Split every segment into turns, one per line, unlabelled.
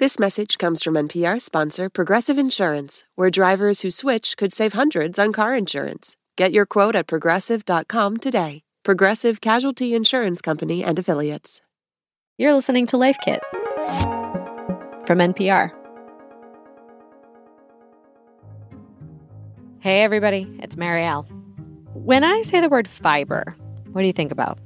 This message comes from NPR sponsor Progressive Insurance, where drivers who switch could save hundreds on car insurance. Get your quote at progressive.com today. Progressive Casualty Insurance Company and Affiliates.
You're listening to Life Kit from NPR. Hey, everybody, it's Marielle. When I say the word fiber, what do you think about?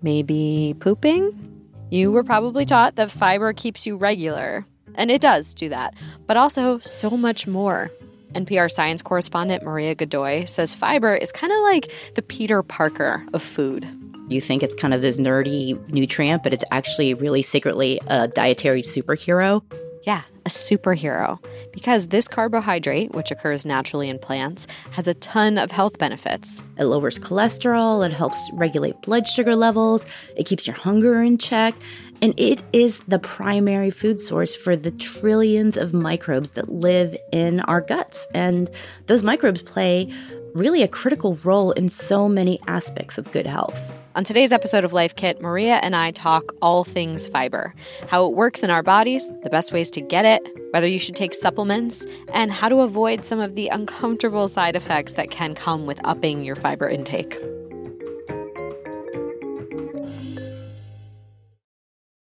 Maybe pooping? You were probably taught that fiber keeps you regular, and it does do that, but also so much more. NPR science correspondent Maria Godoy says fiber is kind of like the Peter Parker of food.
You think it's kind of this nerdy nutrient, but it's actually really secretly a dietary superhero.
Yeah, a superhero. Because this carbohydrate, which occurs naturally in plants, has a ton of health benefits.
It lowers cholesterol, it helps regulate blood sugar levels, it keeps your hunger in check, and it is the primary food source for the trillions of microbes that live in our guts. And those microbes play really a critical role in so many aspects of good health.
On today's episode of Life Kit, Maria and I talk all things fiber how it works in our bodies, the best ways to get it, whether you should take supplements, and how to avoid some of the uncomfortable side effects that can come with upping your fiber intake.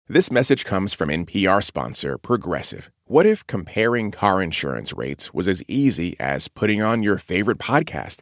This message comes from NPR sponsor Progressive. What if comparing car insurance rates was as easy as putting on your favorite podcast?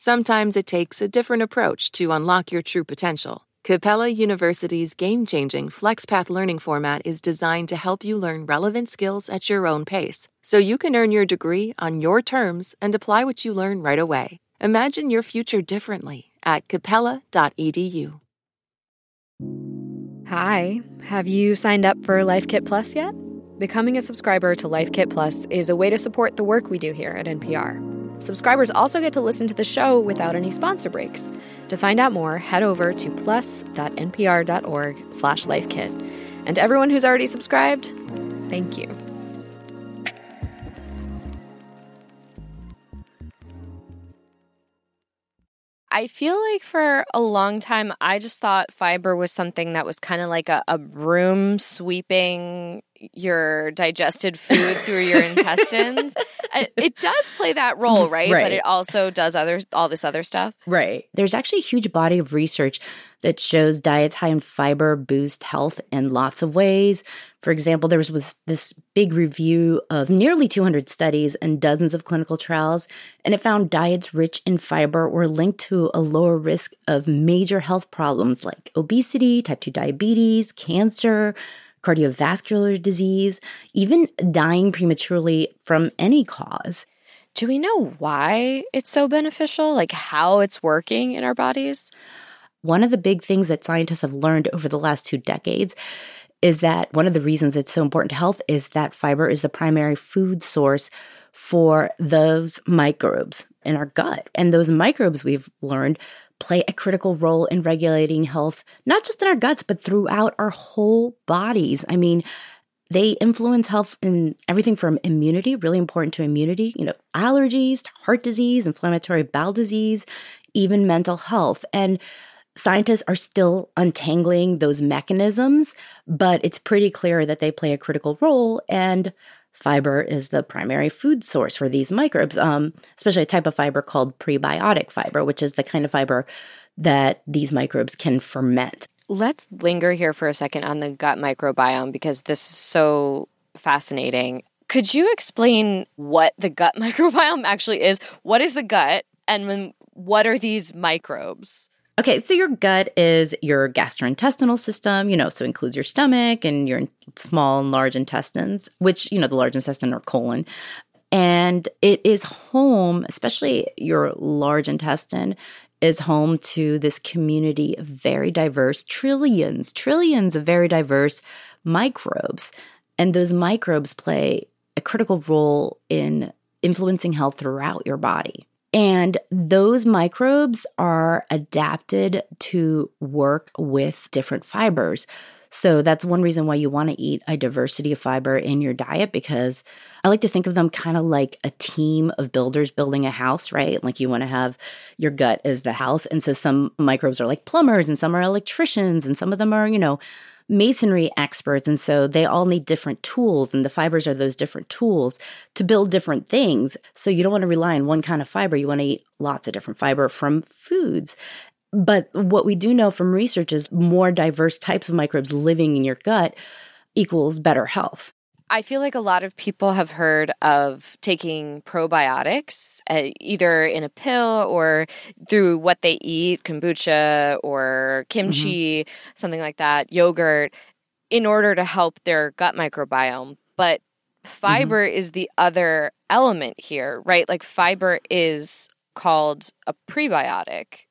Sometimes it takes a different approach to unlock your true potential. Capella University's game changing FlexPath learning format is designed to help you learn relevant skills at your own pace, so you can earn your degree on your terms and apply what you learn right away. Imagine your future differently at capella.edu.
Hi, have you signed up for Life Kit Plus yet? Becoming a subscriber to Life Kit Plus is a way to support the work we do here at NPR. Subscribers also get to listen to the show without any sponsor breaks. To find out more, head over to plus.npr.org slash lifekit. And to everyone who's already subscribed, thank you. I feel like for a long time, I just thought fiber was something that was kind of like a, a broom sweeping your digested food through your intestines. Uh, it does play that role, right?
right?
But it also does other all this other stuff.
Right. There's actually a huge body of research that shows diets high in fiber boost health in lots of ways. For example, there was this big review of nearly 200 studies and dozens of clinical trials, and it found diets rich in fiber were linked to a lower risk of major health problems like obesity, type 2 diabetes, cancer, cardiovascular disease, even dying prematurely from any cause.
Do we know why it's so beneficial? Like how it's working in our bodies?
One of the big things that scientists have learned over the last two decades is that one of the reasons it's so important to health is that fiber is the primary food source for those microbes in our gut. And those microbes, we've learned, play a critical role in regulating health, not just in our guts, but throughout our whole bodies. I mean, they influence health in everything from immunity, really important to immunity, you know, allergies, to heart disease, inflammatory bowel disease, even mental health. And scientists are still untangling those mechanisms, but it's pretty clear that they play a critical role. And fiber is the primary food source for these microbes, um, especially a type of fiber called prebiotic fiber, which is the kind of fiber that these microbes can ferment.
Let's linger here for a second on the gut microbiome because this is so fascinating. Could you explain what the gut microbiome actually is? What is the gut? And when, what are these microbes?
Okay, so your gut is your gastrointestinal system, you know, so includes your stomach and your small and large intestines, which, you know, the large intestine or colon. And it is home, especially your large intestine, is home to this community of very diverse, trillions, trillions of very diverse microbes. And those microbes play a critical role in influencing health throughout your body. And those microbes are adapted to work with different fibers. So that's one reason why you want to eat a diversity of fiber in your diet because I like to think of them kind of like a team of builders building a house, right? Like you want to have your gut as the house. And so some microbes are like plumbers and some are electricians and some of them are, you know, masonry experts. And so they all need different tools, and the fibers are those different tools to build different things. So you don't want to rely on one kind of fiber. You want to eat lots of different fiber from foods. But what we do know from research is more diverse types of microbes living in your gut equals better health.
I feel like a lot of people have heard of taking probiotics uh, either in a pill or through what they eat, kombucha or kimchi, mm-hmm. something like that, yogurt, in order to help their gut microbiome. But fiber mm-hmm. is the other element here, right? Like fiber is called a prebiotic.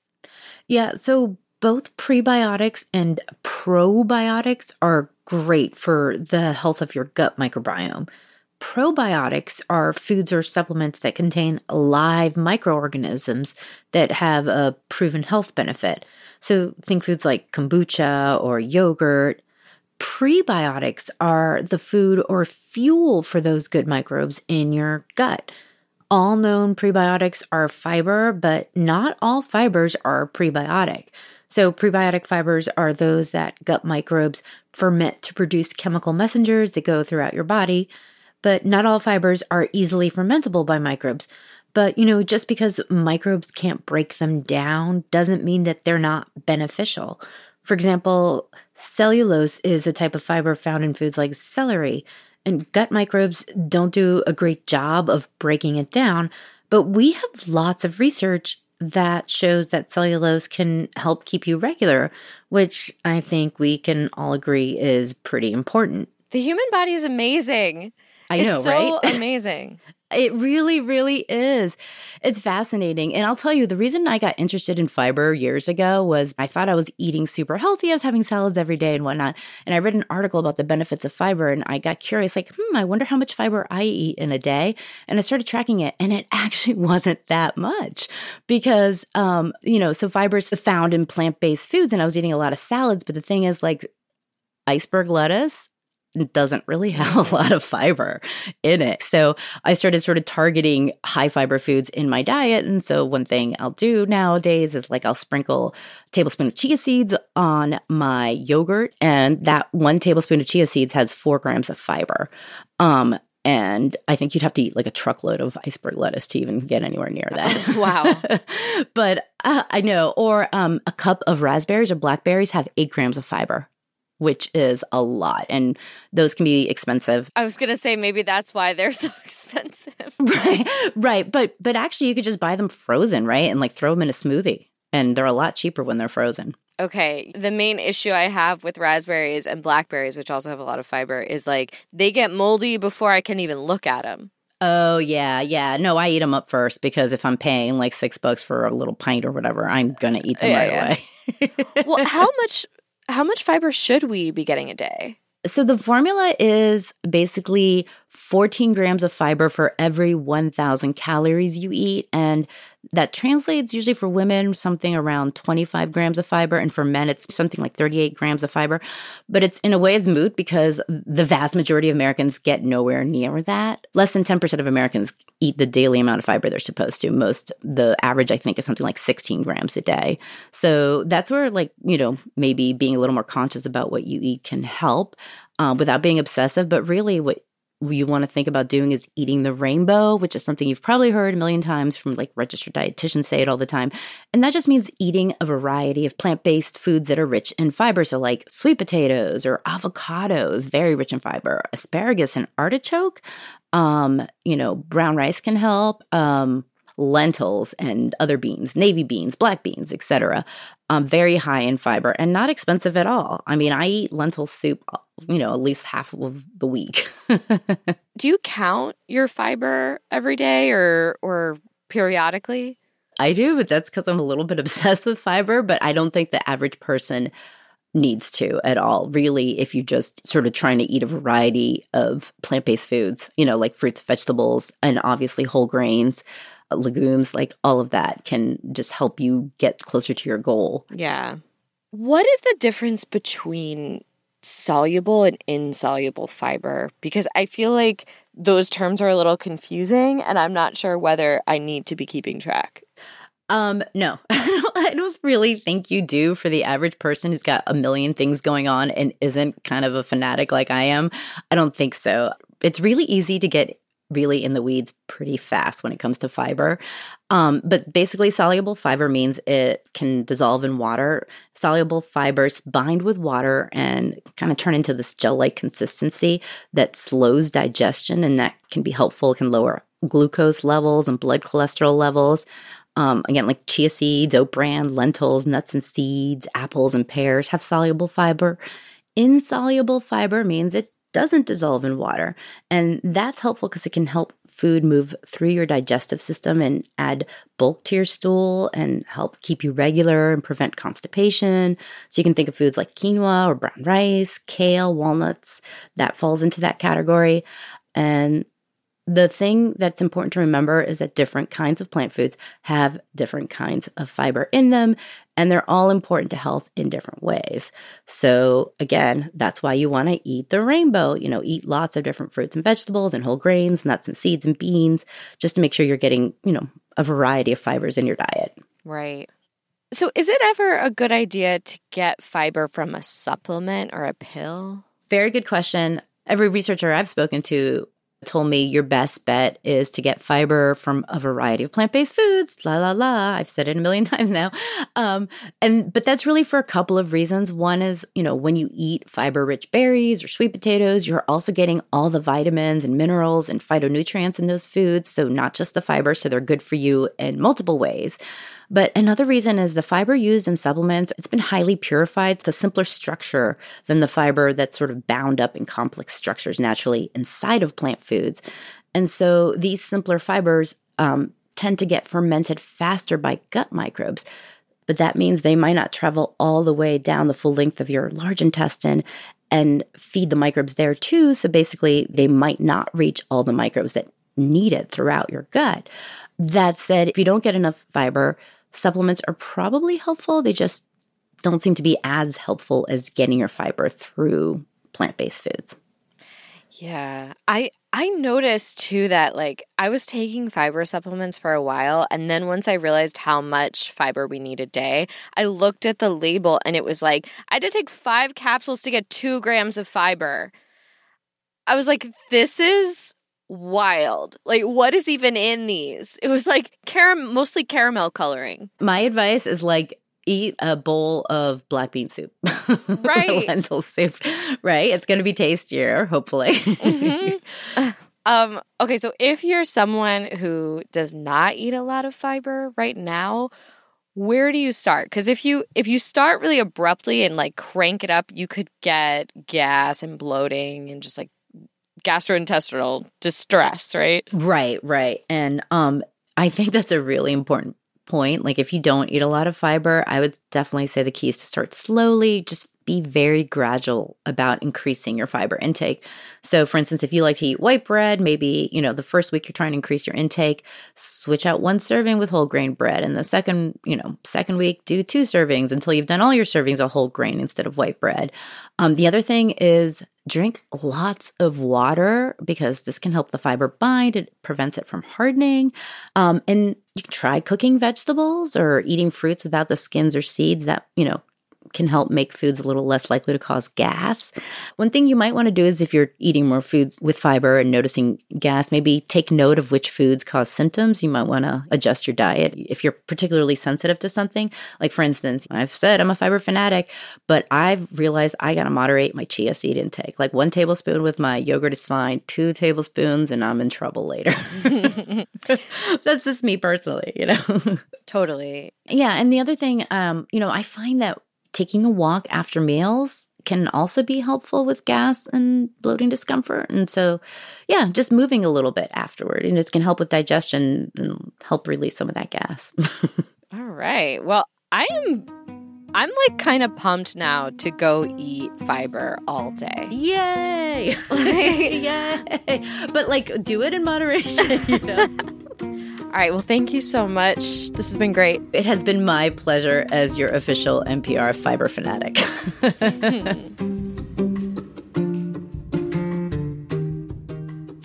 Yeah. So both prebiotics and probiotics are great for the health of your gut microbiome. Probiotics are foods or supplements that contain live microorganisms that have a proven health benefit. So think foods like kombucha or yogurt. Prebiotics are the food or fuel for those good microbes in your gut. All known prebiotics are fiber, but not all fibers are prebiotic. So, prebiotic fibers are those that gut microbes ferment to produce chemical messengers that go throughout your body. But not all fibers are easily fermentable by microbes. But, you know, just because microbes can't break them down doesn't mean that they're not beneficial. For example, cellulose is a type of fiber found in foods like celery, and gut microbes don't do a great job of breaking it down. But we have lots of research that shows that cellulose can help keep you regular, which I think we can all agree is pretty important.
The human body is amazing.
I know,
it's so right? amazing.
It really, really is. It's fascinating. And I'll tell you, the reason I got interested in fiber years ago was I thought I was eating super healthy. I was having salads every day and whatnot. And I read an article about the benefits of fiber and I got curious, like, hmm, I wonder how much fiber I eat in a day. And I started tracking it and it actually wasn't that much because, um, you know, so fiber is found in plant based foods and I was eating a lot of salads. But the thing is, like, iceberg lettuce doesn't really have a lot of fiber in it. So I started sort of targeting high fiber foods in my diet. And so one thing I'll do nowadays is like I'll sprinkle a tablespoon of chia seeds on my yogurt. And that one tablespoon of chia seeds has four grams of fiber. Um, and I think you'd have to eat like a truckload of iceberg lettuce to even get anywhere near that.
wow.
but uh, I know. Or um, a cup of raspberries or blackberries have eight grams of fiber which is a lot. And those can be expensive.
I was going to say maybe that's why they're so expensive.
right. Right. But but actually you could just buy them frozen, right? And like throw them in a smoothie. And they're a lot cheaper when they're frozen.
Okay. The main issue I have with raspberries and blackberries, which also have a lot of fiber, is like they get moldy before I can even look at them.
Oh yeah, yeah. No, I eat them up first because if I'm paying like six bucks for a little pint or whatever, I'm gonna eat them yeah, right yeah.
away. well, how much how much fiber should we be getting a day?
So the formula is basically 14 grams of fiber for every 1,000 calories you eat. And that translates usually for women something around 25 grams of fiber. And for men, it's something like 38 grams of fiber. But it's in a way, it's moot because the vast majority of Americans get nowhere near that. Less than 10% of Americans eat the daily amount of fiber they're supposed to. Most, the average, I think, is something like 16 grams a day. So that's where, like, you know, maybe being a little more conscious about what you eat can help. Um, without being obsessive, but really what you want to think about doing is eating the rainbow, which is something you've probably heard a million times from like registered dietitians say it all the time. And that just means eating a variety of plant based foods that are rich in fiber. So, like sweet potatoes or avocados, very rich in fiber, asparagus and artichoke. Um, you know, brown rice can help. Um, lentils and other beans, navy beans, black beans, etc. Um, very high in fiber and not expensive at all. I mean, I eat lentil soup you know, at least half of the week.
Do you count your fiber every day or or periodically?
I do, but that's cuz I'm a little bit obsessed with fiber, but I don't think the average person needs to at all. Really, if you're just sort of trying to eat a variety of plant-based foods, you know, like fruits, vegetables, and obviously whole grains, legumes, like all of that can just help you get closer to your goal.
Yeah. What is the difference between soluble and insoluble fiber because I feel like those terms are a little confusing and I'm not sure whether I need to be keeping track.
Um, no, I don't really think you do for the average person who's got a million things going on and isn't kind of a fanatic like I am. I don't think so. It's really easy to get really in the weeds pretty fast when it comes to fiber. Um, but basically, soluble fiber means it can dissolve in water. Soluble fibers bind with water and kind of turn into this gel like consistency that slows digestion, and that can be helpful. Can lower glucose levels and blood cholesterol levels. Um, again, like chia seeds, oat bran, lentils, nuts and seeds, apples and pears have soluble fiber. Insoluble fiber means it doesn't dissolve in water. And that's helpful because it can help food move through your digestive system and add bulk to your stool and help keep you regular and prevent constipation. So you can think of foods like quinoa or brown rice, kale, walnuts, that falls into that category. And the thing that's important to remember is that different kinds of plant foods have different kinds of fiber in them, and they're all important to health in different ways. So, again, that's why you want to eat the rainbow. You know, eat lots of different fruits and vegetables and whole grains, nuts and seeds and beans, just to make sure you're getting, you know, a variety of fibers in your diet.
Right. So, is it ever a good idea to get fiber from a supplement or a pill?
Very good question. Every researcher I've spoken to told me your best bet is to get fiber from a variety of plant-based foods la la la. I've said it a million times now. Um, and but that's really for a couple of reasons. One is you know when you eat fiber rich berries or sweet potatoes you're also getting all the vitamins and minerals and phytonutrients in those foods. So not just the fiber so they're good for you in multiple ways but another reason is the fiber used in supplements, it's been highly purified. It's a simpler structure than the fiber that's sort of bound up in complex structures naturally inside of plant foods. And so these simpler fibers um, tend to get fermented faster by gut microbes. But that means they might not travel all the way down the full length of your large intestine and feed the microbes there too. So basically, they might not reach all the microbes that need it throughout your gut. That said, if you don't get enough fiber, Supplements are probably helpful. They just don't seem to be as helpful as getting your fiber through plant-based foods.
Yeah. I I noticed too that like I was taking fiber supplements for a while and then once I realized how much fiber we need a day, I looked at the label and it was like I had to take 5 capsules to get 2 grams of fiber. I was like this is wild. Like, what is even in these? It was like caram- mostly caramel coloring.
My advice is like eat a bowl of black bean soup,
right?
lentil soup, right? It's going to be tastier, hopefully.
mm-hmm. um. Okay, so if you're someone who does not eat a lot of fiber right now. Where do you start? Because if you if you start really abruptly and like crank it up, you could get gas and bloating and just like gastrointestinal distress, right?
Right, right. And um I think that's a really important point. Like if you don't eat a lot of fiber, I would definitely say the key is to start slowly, just be very gradual about increasing your fiber intake. So, for instance, if you like to eat white bread, maybe, you know, the first week you're trying to increase your intake, switch out one serving with whole grain bread. And the second, you know, second week, do two servings until you've done all your servings of whole grain instead of white bread. Um, the other thing is drink lots of water because this can help the fiber bind. It prevents it from hardening. Um, and you can try cooking vegetables or eating fruits without the skins or seeds that, you know, can help make foods a little less likely to cause gas. One thing you might want to do is if you're eating more foods with fiber and noticing gas, maybe take note of which foods cause symptoms. You might want to adjust your diet if you're particularly sensitive to something. Like, for instance, I've said I'm a fiber fanatic, but I've realized I got to moderate my chia seed intake. Like, one tablespoon with my yogurt is fine, two tablespoons, and I'm in trouble later. That's just me personally, you know?
totally.
Yeah. And the other thing, um, you know, I find that taking a walk after meals can also be helpful with gas and bloating discomfort. And so, yeah, just moving a little bit afterward, and it can help with digestion and help release some of that gas.
All right. Well, I am I'm like kind of pumped now to go eat fiber all day.
Yay! Yay! But like do it in moderation, you know.
All right. Well, thank you so much. This has been great.
It has been my pleasure as your official NPR fiber fanatic.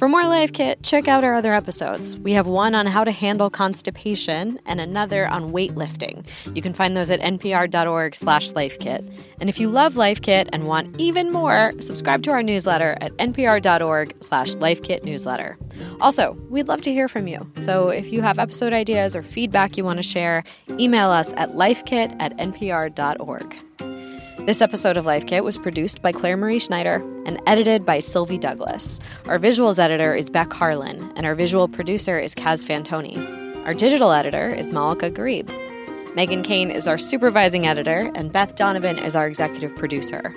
For more Life Kit, check out our other episodes. We have one on how to handle constipation and another on weightlifting. You can find those at npr.org slash lifekit. And if you love Life Kit and want even more, subscribe to our newsletter at npr.org slash lifekit newsletter. Also, we'd love to hear from you. So if you have episode ideas or feedback you want to share, email us at lifekit at npr.org. This episode of Life Kit was produced by Claire Marie Schneider and edited by Sylvie Douglis. Our visuals editor is Beck Harlan, and our visual producer is Kaz Fantone. Our digital editor is Malaka Gharib. Megan Kane is our supervising editor, and Beth Donovan is our executive producer.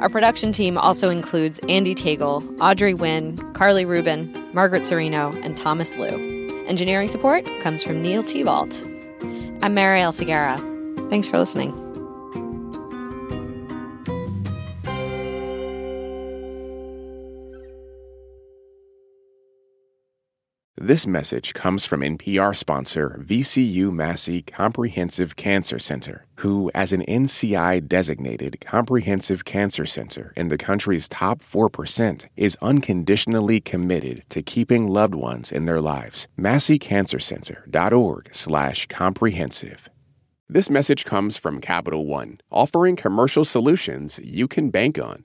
Our production team also includes Andy Tagle, Audrey Nguyen, Carly Rubin, Margaret Cirino, and Thomas Liu. Engineering support comes from Neil Tevault. I'm Marielle Segarra. Thanks for listening.
This message comes from NPR sponsor VCU Massey Comprehensive Cancer Center, who, as an NCI designated comprehensive cancer center in the country's top 4%, is unconditionally committed to keeping loved ones in their lives. MasseyCancerCenter.org slash comprehensive. This message comes from Capital One, offering commercial solutions you can bank on.